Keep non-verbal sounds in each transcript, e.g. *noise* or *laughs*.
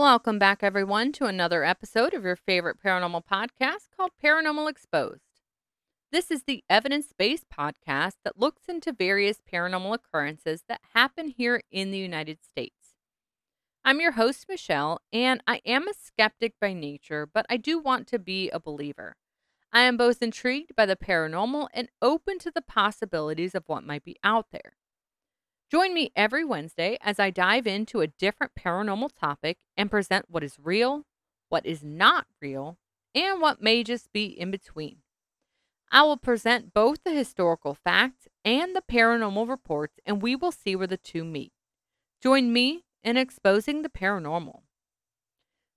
Welcome back, everyone, to another episode of your favorite paranormal podcast called Paranormal Exposed. This is the evidence based podcast that looks into various paranormal occurrences that happen here in the United States. I'm your host, Michelle, and I am a skeptic by nature, but I do want to be a believer. I am both intrigued by the paranormal and open to the possibilities of what might be out there. Join me every Wednesday as I dive into a different paranormal topic and present what is real, what is not real, and what may just be in between. I will present both the historical facts and the paranormal reports, and we will see where the two meet. Join me in exposing the paranormal.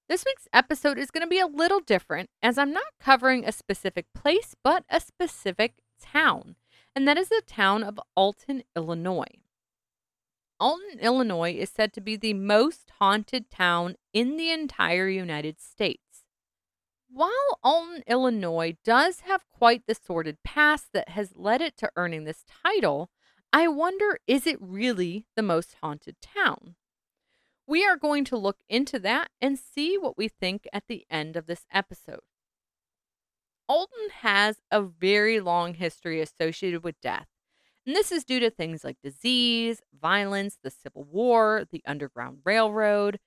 This week's episode is going to be a little different as I'm not covering a specific place, but a specific town, and that is the town of Alton, Illinois. Alton, Illinois is said to be the most haunted town in the entire United States. While Alton, Illinois does have quite the sordid past that has led it to earning this title, I wonder is it really the most haunted town? We are going to look into that and see what we think at the end of this episode. Alton has a very long history associated with death, and this is due to things like disease, violence, the Civil War, the Underground Railroad,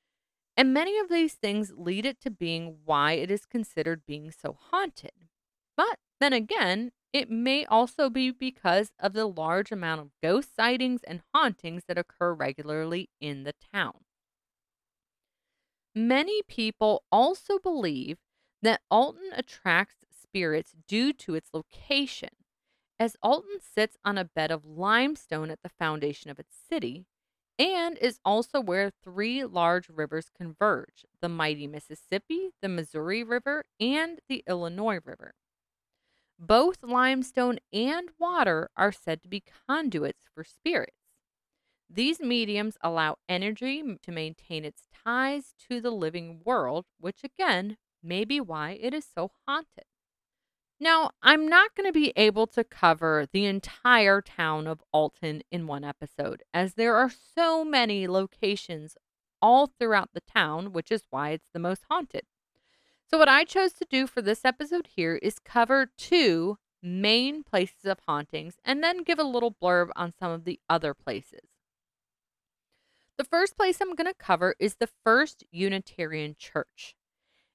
and many of these things lead it to being why it is considered being so haunted. But then again, it may also be because of the large amount of ghost sightings and hauntings that occur regularly in the town. Many people also believe that Alton attracts spirits due to its location as Alton sits on a bed of limestone at the foundation of its city and is also where three large rivers converge the mighty Mississippi, the Missouri River, and the Illinois River. Both limestone and water are said to be conduits for spirits. These mediums allow energy to maintain its ties to the living world, which again may be why it is so haunted. Now, I'm not going to be able to cover the entire town of Alton in one episode, as there are so many locations all throughout the town, which is why it's the most haunted. So, what I chose to do for this episode here is cover two main places of hauntings and then give a little blurb on some of the other places. The first place I'm going to cover is the First Unitarian Church.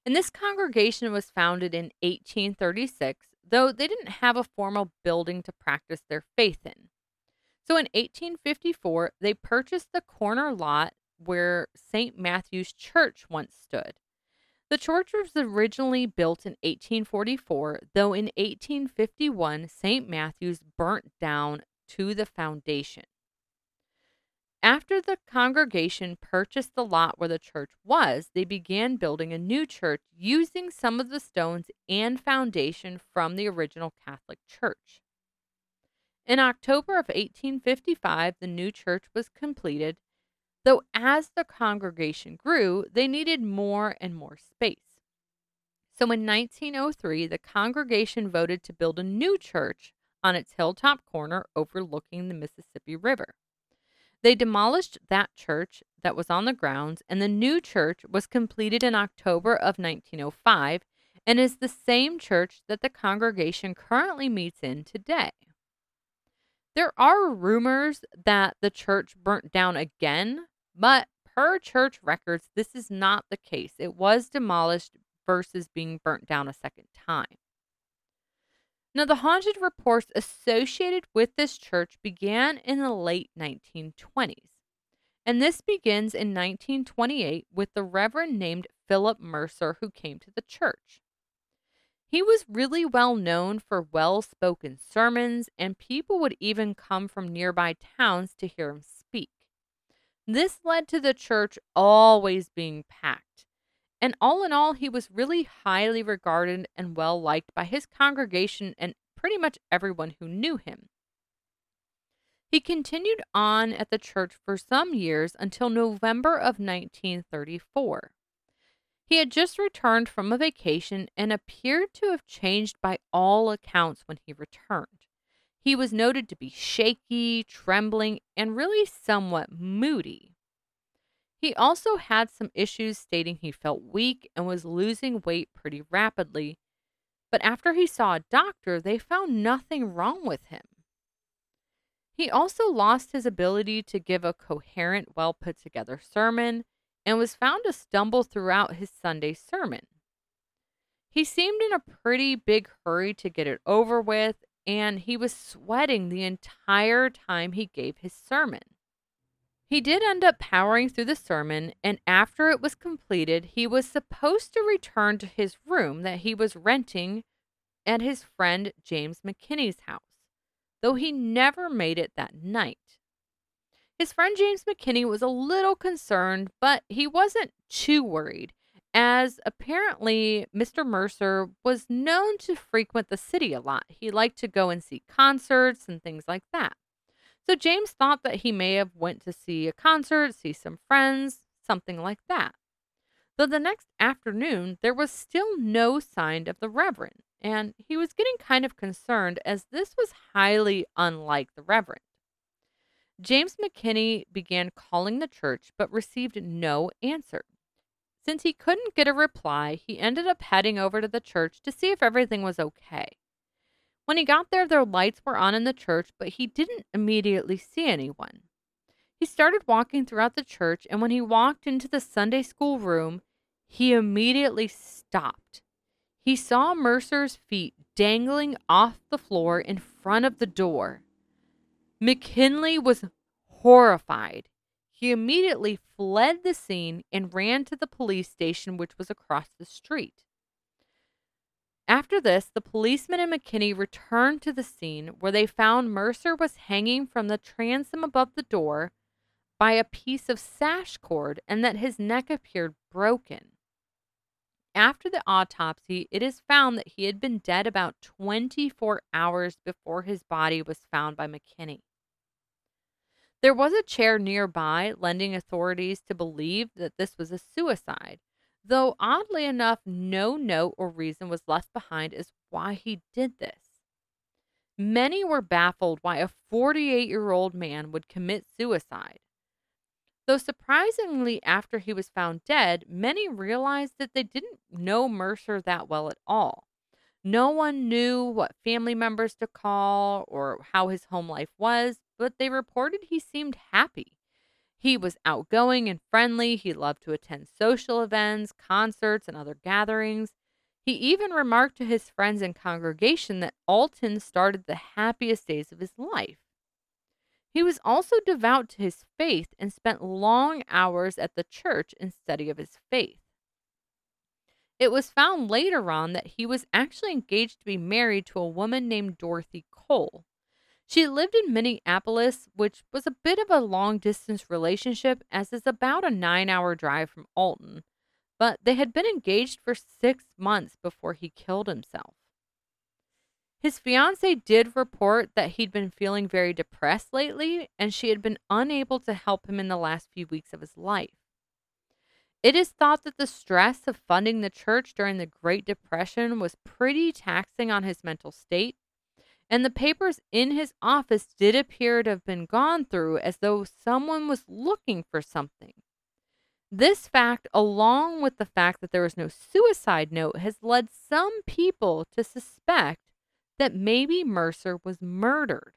And this congregation was founded in 1836, though they didn't have a formal building to practice their faith in. So in 1854, they purchased the corner lot where St. Matthew's Church once stood. The church was originally built in 1844, though in 1851, St. Matthew's burnt down to the foundation. After the congregation purchased the lot where the church was, they began building a new church using some of the stones and foundation from the original Catholic Church. In October of 1855, the new church was completed, though as the congregation grew, they needed more and more space. So in 1903, the congregation voted to build a new church on its hilltop corner overlooking the Mississippi River. They demolished that church that was on the grounds, and the new church was completed in October of 1905 and is the same church that the congregation currently meets in today. There are rumors that the church burnt down again, but per church records, this is not the case. It was demolished versus being burnt down a second time. Now, the haunted reports associated with this church began in the late 1920s. And this begins in 1928 with the Reverend named Philip Mercer who came to the church. He was really well known for well spoken sermons, and people would even come from nearby towns to hear him speak. This led to the church always being packed. And all in all, he was really highly regarded and well liked by his congregation and pretty much everyone who knew him. He continued on at the church for some years until November of 1934. He had just returned from a vacation and appeared to have changed by all accounts when he returned. He was noted to be shaky, trembling, and really somewhat moody. He also had some issues stating he felt weak and was losing weight pretty rapidly. But after he saw a doctor, they found nothing wrong with him. He also lost his ability to give a coherent, well put together sermon and was found to stumble throughout his Sunday sermon. He seemed in a pretty big hurry to get it over with, and he was sweating the entire time he gave his sermon. He did end up powering through the sermon, and after it was completed, he was supposed to return to his room that he was renting at his friend James McKinney's house, though he never made it that night. His friend James McKinney was a little concerned, but he wasn't too worried, as apparently Mr. Mercer was known to frequent the city a lot. He liked to go and see concerts and things like that. So James thought that he may have went to see a concert, see some friends, something like that. Though the next afternoon there was still no sign of the Reverend, and he was getting kind of concerned as this was highly unlike the Reverend. James McKinney began calling the church but received no answer. Since he couldn't get a reply, he ended up heading over to the church to see if everything was okay. When he got there, their lights were on in the church, but he didn't immediately see anyone. He started walking throughout the church, and when he walked into the Sunday school room, he immediately stopped. He saw Mercer's feet dangling off the floor in front of the door. McKinney was horrified. He immediately fled the scene and ran to the police station, which was across the street. After this, the policeman and McKinney returned to the scene where they found Mercer was hanging from the transom above the door by a piece of sash cord and that his neck appeared broken. After the autopsy, it is found that he had been dead about 24 hours before his body was found by McKinney. There was a chair nearby, lending authorities to believe that this was a suicide, though oddly enough, no note or reason was left behind as why he did this. Many were baffled why a 48 year old man would commit suicide. Though surprisingly, after he was found dead, many realized that they didn't know Mercer that well at all. No one knew what family members to call or how his home life was, but they reported he seemed happy. He was outgoing and friendly. He loved to attend social events, concerts, and other gatherings. He even remarked to his friends and congregation that Alton started the happiest days of his life. He was also devout to his faith and spent long hours at the church in study of his faith. It was found later on that he was actually engaged to be married to a woman named Dorothy Cole. She lived in Minneapolis, which was a bit of a long distance relationship, as is about a nine hour drive from Alton, but they had been engaged for six months before he killed himself. His fiancee did report that he'd been feeling very depressed lately, and she had been unable to help him in the last few weeks of his life. It is thought that the stress of funding the church during the Great Depression was pretty taxing on his mental state, and the papers in his office did appear to have been gone through as though someone was looking for something. This fact, along with the fact that there was no suicide note, has led some people to suspect that maybe Mercer was murdered.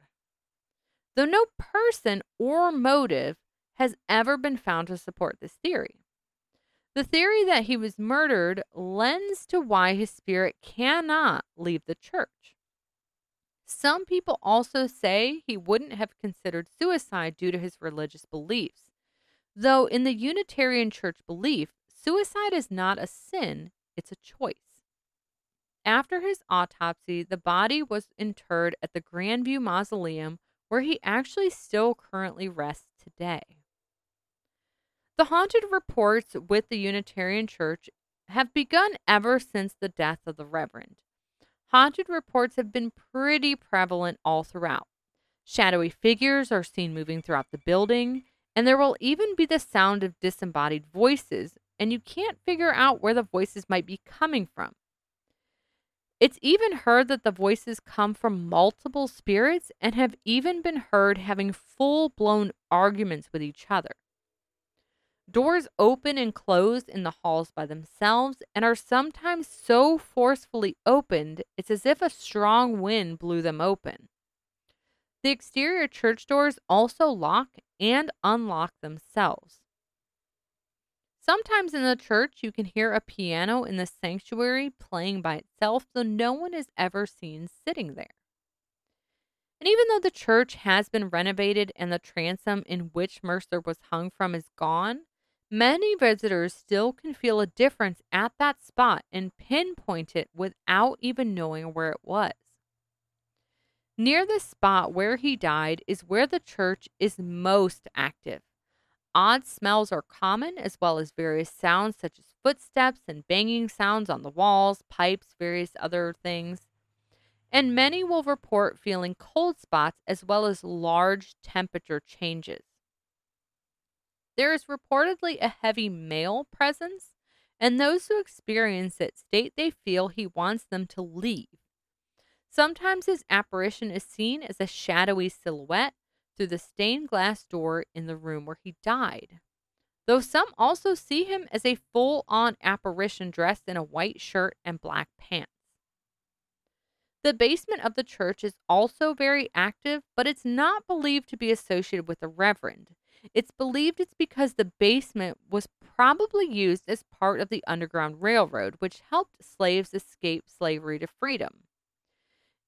Though no person or motive has ever been found to support this theory. The theory that he was murdered lends to why his spirit cannot leave the church. Some people also say he wouldn't have considered suicide due to his religious beliefs. Though, in the Unitarian Church belief, suicide is not a sin, it's a choice. After his autopsy, the body was interred at the Grandview Mausoleum, where he actually still currently rests today. The haunted reports with the Unitarian Church have begun ever since the death of the Reverend. Haunted reports have been pretty prevalent all throughout. Shadowy figures are seen moving throughout the building, and there will even be the sound of disembodied voices, and you can't figure out where the voices might be coming from. It's even heard that the voices come from multiple spirits and have even been heard having full blown arguments with each other. Doors open and close in the halls by themselves and are sometimes so forcefully opened it's as if a strong wind blew them open. The exterior church doors also lock and unlock themselves. Sometimes in the church, you can hear a piano in the sanctuary playing by itself, though no one is ever seen sitting there. And even though the church has been renovated and the transom in which Mercer was hung from is gone, many visitors still can feel a difference at that spot and pinpoint it without even knowing where it was. Near the spot where he died is where the church is most active. Odd smells are common, as well as various sounds such as footsteps and banging sounds on the walls, pipes, various other things. And many will report feeling cold spots as well as large temperature changes. There is reportedly a heavy male presence, and those who experience it state they feel he wants them to leave. Sometimes his apparition is seen as a shadowy silhouette through the stained glass door in the room where he died. Though some also see him as a full on apparition dressed in a white shirt and black pants. The basement of the church is also very active, but it's not believed to be associated with the Reverend. It's believed it's because the basement was probably used as part of the Underground Railroad, which helped slaves escape slavery to freedom.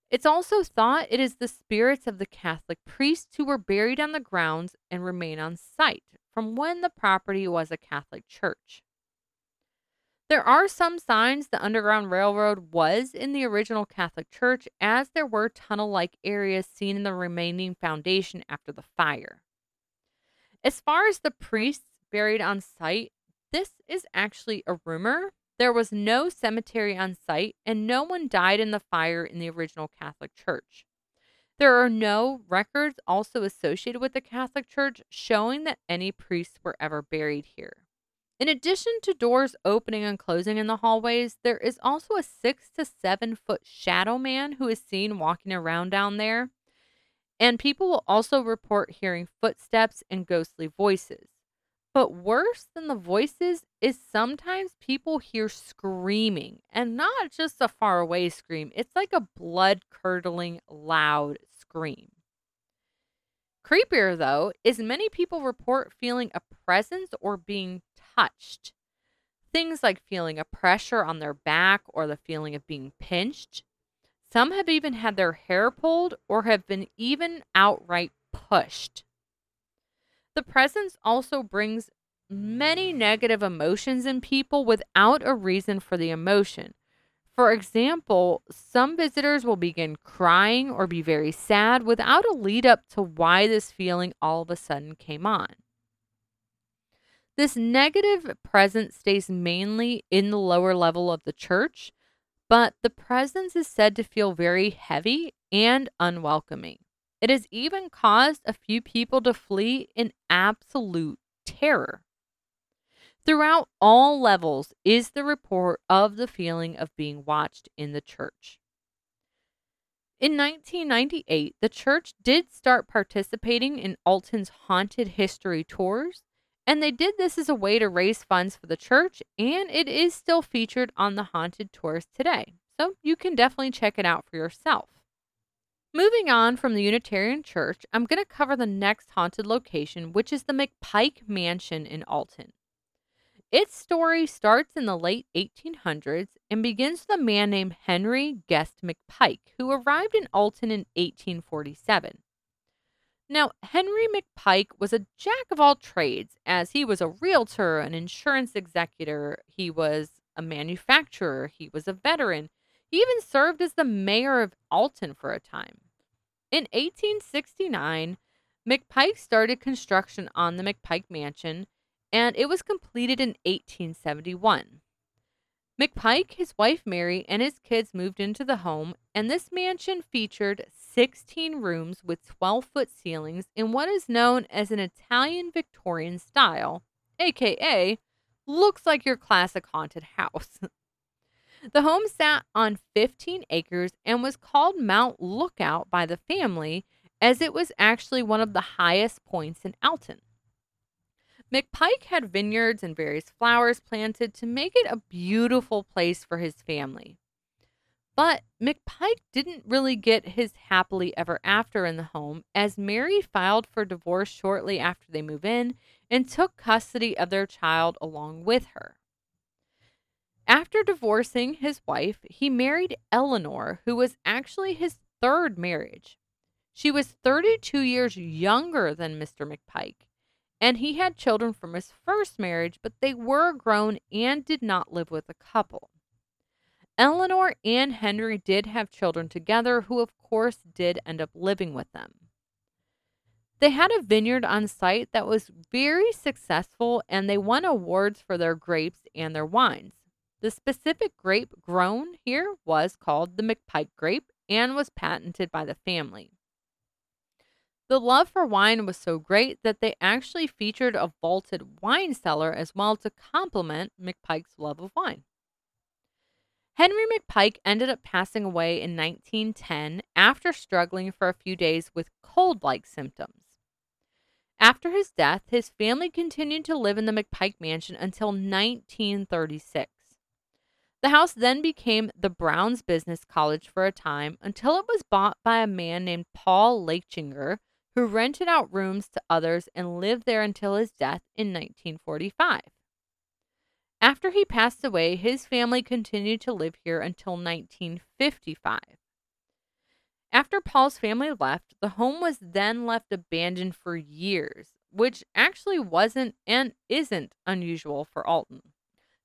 It's also thought it is the spirits of the Catholic priests who were buried on the grounds and remain on site from when the property was a Catholic church. There are some signs the Underground Railroad was in the original Catholic Church, as there were tunnel like areas seen in the remaining foundation after the fire. As far as the priests buried on site, this is actually a rumor there was no cemetery on site, and no one died in the fire in the original Catholic Church. There are no records also associated with the Catholic Church showing that any priests were ever buried here. In addition to doors opening and closing in the hallways, there is also a six to seven foot shadow man who is seen walking around down there. And people will also report hearing footsteps and ghostly voices. But worse than the voices is sometimes people hear screaming and not just a far away scream. It's like a blood curdling, loud scream. Creepier, though, is many people report feeling a presence or being touched. Things like feeling a pressure on their back or the feeling of being pinched. Some have even had their hair pulled or have been even outright pushed. The presence also brings many negative emotions in people without a reason for the emotion. For example, some visitors will begin crying or be very sad without a lead up to why this feeling all of a sudden came on. This negative presence stays mainly in the lower level of the church, but the presence is said to feel very heavy and unwelcoming. It has even caused a few people to flee in absolute terror. Throughout all levels is the report of the feeling of being watched in the church. In 1998, the church did start participating in Alton's haunted history tours, and they did this as a way to raise funds for the church, and it is still featured on the haunted tours today. So you can definitely check it out for yourself. Moving on from the Unitarian Church, I'm going to cover the next haunted location, which is the McPike Mansion in Alton. Its story starts in the late 1800s and begins with a man named Henry Guest McPike, who arrived in Alton in 1847. Now, Henry McPike was a jack of all trades, as he was a realtor, an insurance executor, he was a manufacturer, he was a veteran, he even served as the mayor of Alton for a time. In 1869, McPike started construction on the McPike Mansion, and it was completed in 1871. McPike, his wife Mary, and his kids moved into the home, and this mansion featured 16 rooms with 12 foot ceilings in what is known as an Italian Victorian style, aka looks like your classic haunted house. *laughs* The home sat on 15 acres and was called Mount Lookout by the family as it was actually one of the highest points in Alton. McPike had vineyards and various flowers planted to make it a beautiful place for his family. But McPike didn't really get his happily ever after in the home as Mary filed for divorce shortly after they move in and took custody of their child along with her. After divorcing his wife, he married Eleanor, who was actually his third marriage. She was 32 years younger than Mr. McPike, and he had children from his first marriage, but they were grown and did not live with a couple. Eleanor and Henry did have children together, who, of course, did end up living with them. They had a vineyard on site that was very successful, and they won awards for their grapes and their wines. The specific grape grown here was called the McPike grape and was patented by the family. The love for wine was so great that they actually featured a vaulted wine cellar as well to complement McPike's love of wine. Henry McPike ended up passing away in 1910 after struggling for a few days with cold like symptoms. After his death, his family continued to live in the McPike mansion until 1936. The house then became the Browns Business College for a time until it was bought by a man named Paul Laichinger, who rented out rooms to others and lived there until his death in 1945. After he passed away, his family continued to live here until 1955. After Paul's family left, the home was then left abandoned for years, which actually wasn't and isn't unusual for Alton.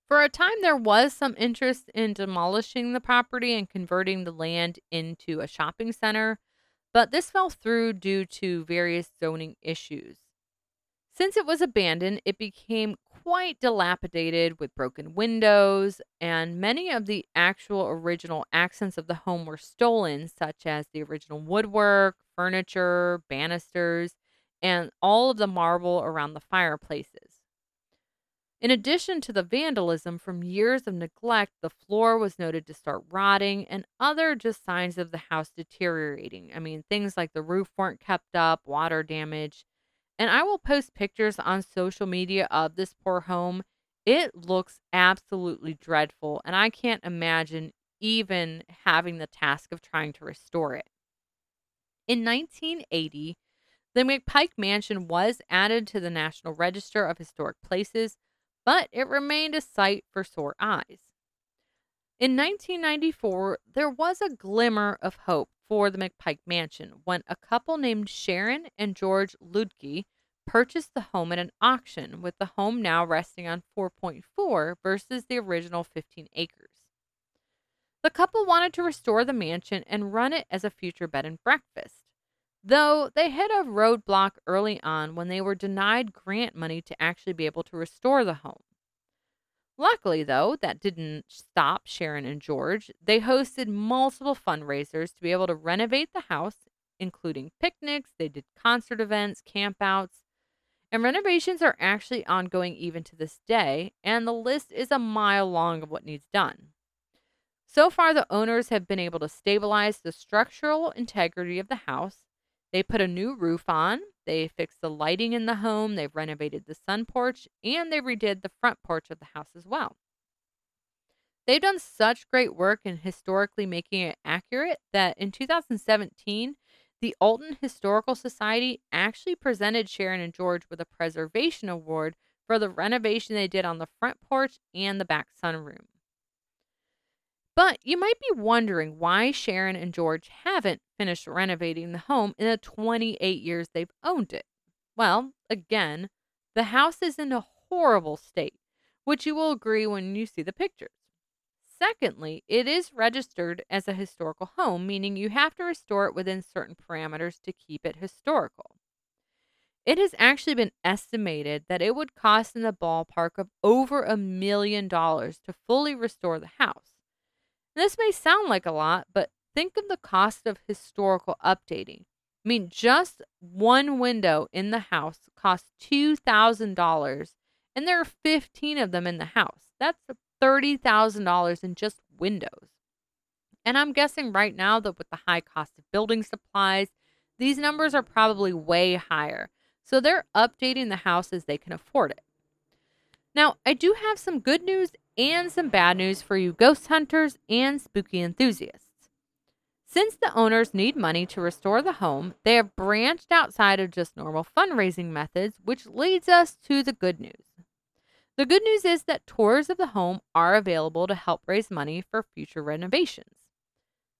For a time, there was some interest in demolishing the property and converting the land into a shopping center, but this fell through due to various zoning issues. Since it was abandoned, it became quite dilapidated with broken windows, and many of the actual original accents of the home were stolen, such as the original woodwork, furniture, banisters, and all of the marble around the fireplaces. In addition to the vandalism from years of neglect, the floor was noted to start rotting and other just signs of the house deteriorating. I mean, things like the roof weren't kept up, water damage. And I will post pictures on social media of this poor home. It looks absolutely dreadful, and I can't imagine even having the task of trying to restore it. In 1980, the McPike Mansion was added to the National Register of Historic Places but it remained a sight for sore eyes. In 1994, there was a glimmer of hope for the McPike Mansion when a couple named Sharon and George Luedke purchased the home at an auction, with the home now resting on 4.4 versus the original 15 acres. The couple wanted to restore the mansion and run it as a future bed and breakfast though they hit a roadblock early on when they were denied grant money to actually be able to restore the home. Luckily, though, that didn't stop Sharon and George. They hosted multiple fundraisers to be able to renovate the house, including picnics, they did concert events, campouts, and renovations are actually ongoing even to this day, and the list is a mile long of what needs done. So far, the owners have been able to stabilize the structural integrity of the house, they put a new roof on, they fixed the lighting in the home, they've renovated the sun porch, and they redid the front porch of the house as well. They've done such great work in historically making it accurate that in 2017, the Alton Historical Society actually presented Sharon and George with a preservation award for the renovation they did on the front porch and the back sunroom. But you might be wondering why Sharon and George haven't finished renovating the home in the 28 years they've owned it. Well, again, the house is in a horrible state, which you will agree when you see the pictures. Secondly, it is registered as a historical home, meaning you have to restore it within certain parameters to keep it historical. It has actually been estimated that it would cost in the ballpark of over a million dollars to fully restore the house. This may sound like a lot, but think of the cost of historical updating. I mean, just one window in the house costs $2,000, and there are 15 of them in the house. That's $30,000 in just windows. And I'm guessing right now that with the high cost of building supplies, these numbers are probably way higher. so they're updating the house as they can afford it. Now, I do have some good news and some bad news for you ghost hunters and spooky enthusiasts. Since the owners need money to restore the home, they have branched outside of just normal fundraising methods, which leads us to the good news. The good news is that tours of the home are available to help raise money for future renovations.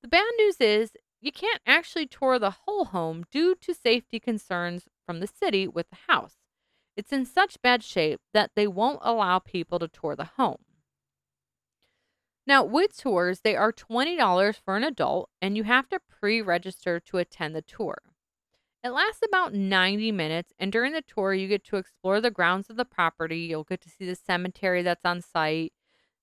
The bad news is you can't actually tour the whole home due to safety concerns from the city with the house. It's in such bad shape that they won't allow people to tour the home. Now, with tours, they are $20 for an adult, and you have to pre register to attend the tour. It lasts about 90 minutes, and during the tour, you get to explore the grounds of the property. You'll get to see the cemetery that's on site.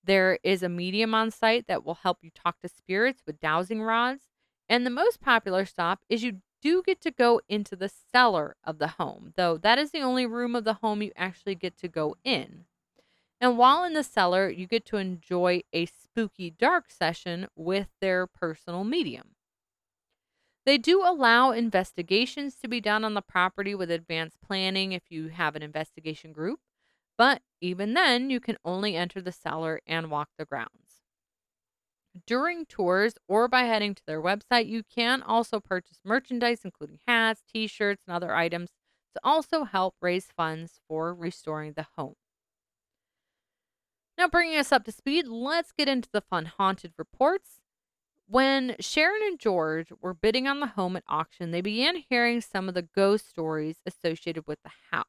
There is a medium on site that will help you talk to spirits with dowsing rods. And the most popular stop is you do get to go into the cellar of the home, though that is the only room of the home you actually get to go in. And while in the cellar, you get to enjoy a spooky dark session with their personal medium. They do allow investigations to be done on the property with advanced planning if you have an investigation group, but even then, you can only enter the cellar and walk the grounds. During tours or by heading to their website, you can also purchase merchandise, including hats, t shirts, and other items to also help raise funds for restoring the home. Now, bringing us up to speed, let's get into the fun haunted reports. When Sharon and George were bidding on the home at auction, they began hearing some of the ghost stories associated with the house.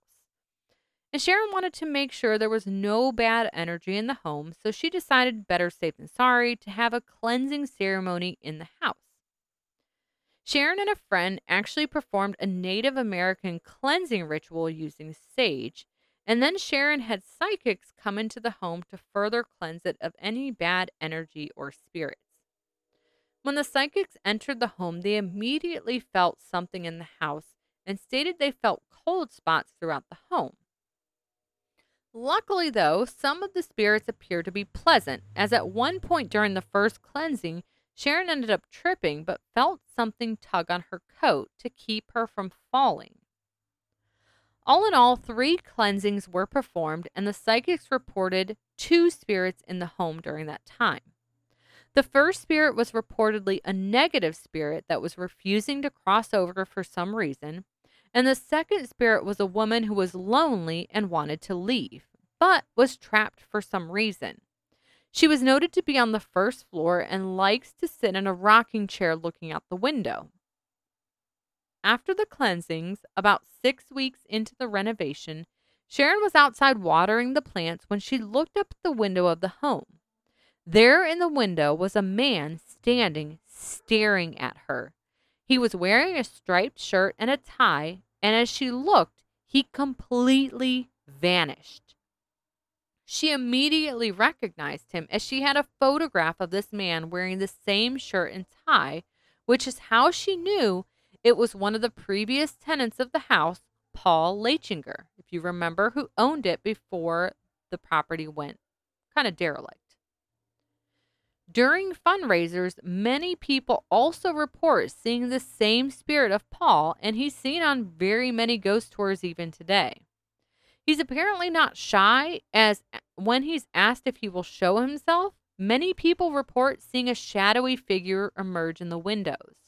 And Sharon wanted to make sure there was no bad energy in the home, so she decided, better safe than sorry, to have a cleansing ceremony in the house. Sharon and a friend actually performed a Native American cleansing ritual using sage, and then Sharon had psychics come into the home to further cleanse it of any bad energy or spirits. When the psychics entered the home, they immediately felt something in the house and stated they felt cold spots throughout the home. Luckily, though, some of the spirits appeared to be pleasant, as at one point during the first cleansing, Sharon ended up tripping but felt something tug on her coat to keep her from falling. All in all, three cleansings were performed, and the psychics reported two spirits in the home during that time. The first spirit was reportedly a negative spirit that was refusing to cross over for some reason, and the second spirit was a woman who was lonely and wanted to leave, but was trapped for some reason. She was noted to be on the first floor and likes to sit in a rocking chair looking out the window. After the cleansings, about six weeks into the renovation, Sharon was outside watering the plants when she looked up at the window of the home. There in the window was a man standing, staring at her. He was wearing a striped shirt and a tie, and as she looked, he completely vanished. She immediately recognized him as she had a photograph of this man wearing the same shirt and tie, which is how she knew it was one of the previous tenants of the house, Paul Laichinger, if you remember, who owned it before the property went kind of derelict. During fundraisers, many people also report seeing the same spirit of Paul, and he's seen on very many ghost tours even today. He's apparently not shy, as when he's asked if he will show himself, many people report seeing a shadowy figure emerge in the windows.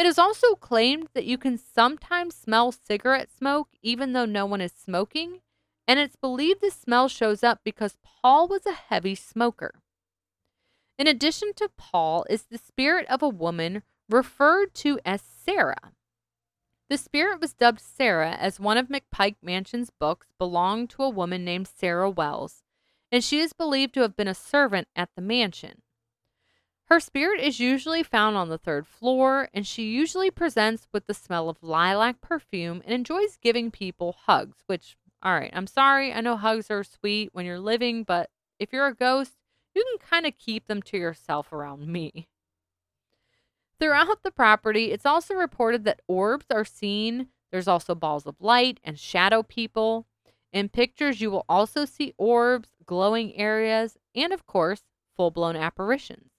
It is also claimed that you can sometimes smell cigarette smoke even though no one is smoking, and it's believed the smell shows up because Paul was a heavy smoker. In addition to Paul is the spirit of a woman referred to as Sarah. The spirit was dubbed Sarah as one of McPike Mansion's books belonged to a woman named Sarah Wells, and she is believed to have been a servant at the mansion. Her spirit is usually found on the third floor, and she usually presents with the smell of lilac perfume and enjoys giving people hugs. Which, all right, I'm sorry, I know hugs are sweet when you're living, but if you're a ghost, you can kind of keep them to yourself around me. Throughout the property, it's also reported that orbs are seen. There's also balls of light and shadow people. In pictures, you will also see orbs, glowing areas, and of course, full blown apparitions.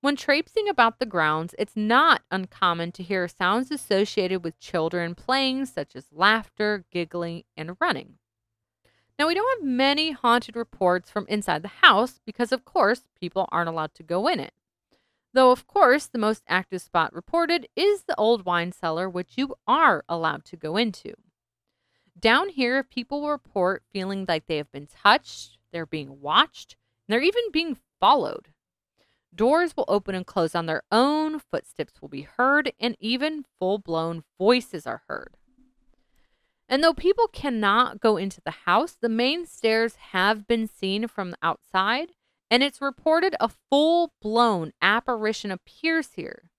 When traipsing about the grounds, it's not uncommon to hear sounds associated with children playing, such as laughter, giggling, and running. Now, we don't have many haunted reports from inside the house because, of course, people aren't allowed to go in it. Though, of course, the most active spot reported is the old wine cellar, which you are allowed to go into. Down here, people report feeling like they have been touched, they're being watched, and they're even being followed. Doors will open and close on their own, footsteps will be heard, and even full blown voices are heard. And though people cannot go into the house, the main stairs have been seen from the outside, and it's reported a full blown apparition appears here.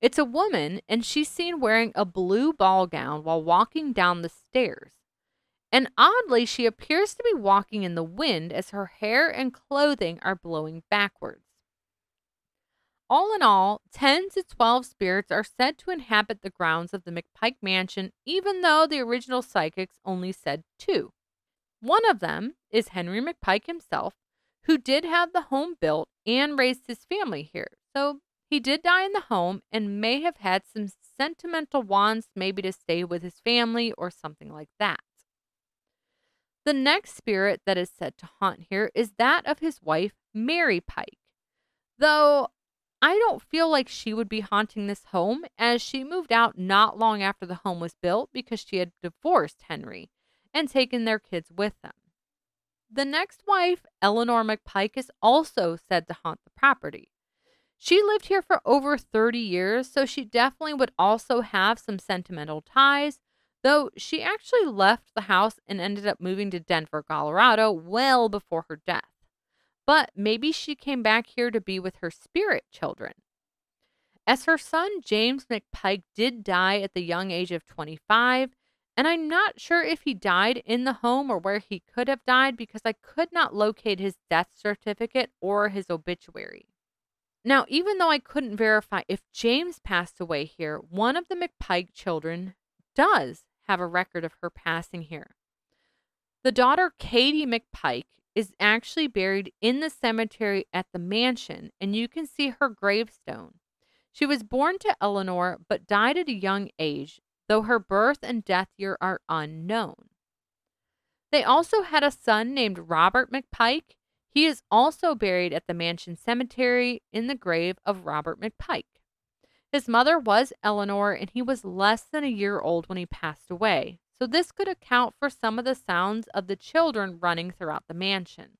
It's a woman, and she's seen wearing a blue ball gown while walking down the stairs. And oddly, she appears to be walking in the wind as her hair and clothing are blowing backwards. All in all, 10 to 12 spirits are said to inhabit the grounds of the McPike Mansion, even though the original psychics only said two. One of them is Henry McPike himself, who did have the home built and raised his family here. So he did die in the home and may have had some sentimental wants, maybe to stay with his family or something like that. The next spirit that is said to haunt here is that of his wife, Mary Pike. Though I don't feel like she would be haunting this home as she moved out not long after the home was built because she had divorced Henry and taken their kids with them. The next wife, Eleanor McPike, is also said to haunt the property. She lived here for over 30 years, so she definitely would also have some sentimental ties, though she actually left the house and ended up moving to Denver, Colorado, well before her death but maybe she came back here to be with her spirit children. As her son James McPike did die at the young age of 25, and I'm not sure if he died in the home or where he could have died because I could not locate his death certificate or his obituary. Now, even though I couldn't verify if James passed away here, one of the McPike children does have a record of her passing here. The daughter, Katie McPike, is actually buried in the cemetery at the mansion, and you can see her gravestone. She was born to Eleanor but died at a young age, though her birth and death year are unknown. They also had a son named Robert McPike. He is also buried at the mansion cemetery in the grave of Robert McPike. His mother was Eleanor, and he was less than a year old when he passed away so this could account for some of the sounds of the children running throughout the mansion.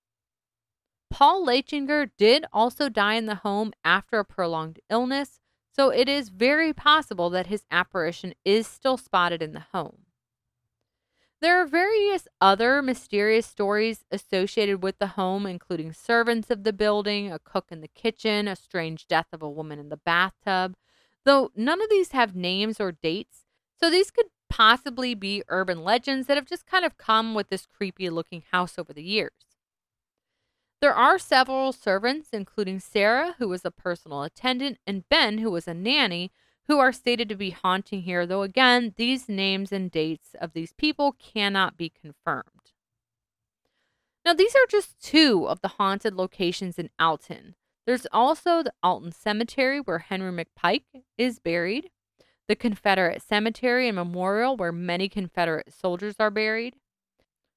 Paul Laichinger did also die in the home after a prolonged illness, so it is very possible that his apparition is still spotted in the home. There are various other mysterious stories associated with the home, including servants of the building, a cook in the kitchen, a strange death of a woman in the bathtub, though none of these have names or dates, so these could possibly be urban legends that have just kind of come with this creepy looking house over the years. There are several servants, including Sarah, who was a personal attendant, and Ben, who was a nanny, who are stated to be haunting here, though again, these names and dates of these people cannot be confirmed. Now, these are just two of the haunted locations in Alton. There's also the Alton Cemetery, where Henry McPike is buried the Confederate Cemetery and Memorial, where many Confederate soldiers are buried.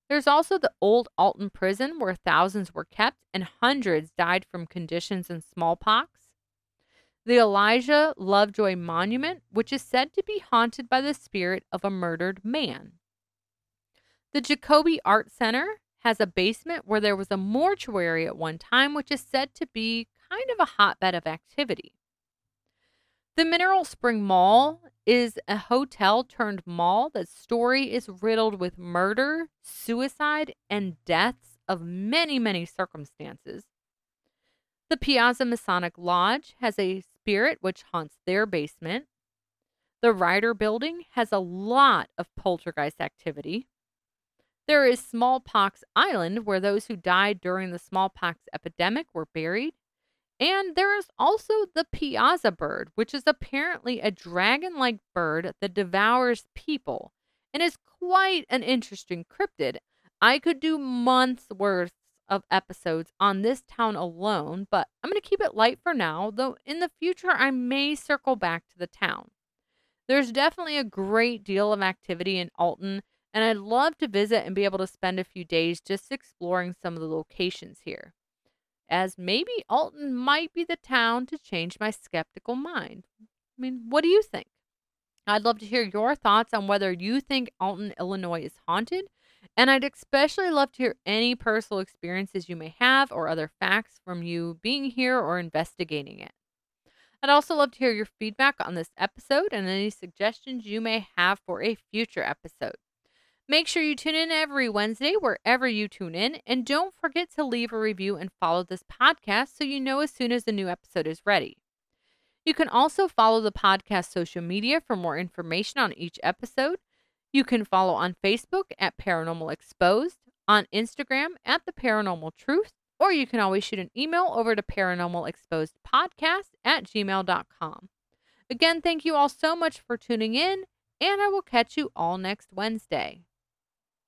There's also the old Alton Prison, where thousands were kept and hundreds died from conditions and smallpox. The Elijah Lovejoy Monument, which is said to be haunted by the spirit of a murdered man. The Jacoby Art Center has a basement where there was a mortuary at one time, which is said to be kind of a hotbed of activity. The Mineral Spring Mall is a hotel turned mall. That story is riddled with murder, suicide, and deaths of many, many circumstances. The Piasa Masonic Lodge has a spirit which haunts their basement. The Ryder Building has a lot of poltergeist activity. There is Smallpox Island, where those who died during the smallpox epidemic were buried. And there is also the Piasa bird, which is apparently a dragon like bird that devours people and is quite an interesting cryptid. I could do months worth of episodes on this town alone, but I'm going to keep it light for now, though in the future I may circle back to the town. There's definitely a great deal of activity in Alton, and I'd love to visit and be able to spend a few days just exploring some of the locations here. As maybe Alton might be the town to change my skeptical mind. I mean, what do you think? I'd love to hear your thoughts on whether you think Alton, Illinois is haunted, and I'd especially love to hear any personal experiences you may have or other facts from you being here or investigating it. I'd also love to hear your feedback on this episode and any suggestions you may have for a future episode. Make sure you tune in every Wednesday wherever you tune in, and don't forget to leave a review and follow this podcast so you know as soon as the new episode is ready. You can also follow the podcast social media for more information on each episode. You can follow on Facebook at Paranormal Exposed, on Instagram at The Paranormal Truth, or you can always shoot an email over to paranormalexposedpodcast at gmail.com. Again, thank you all so much for tuning in, and I will catch you all next Wednesday.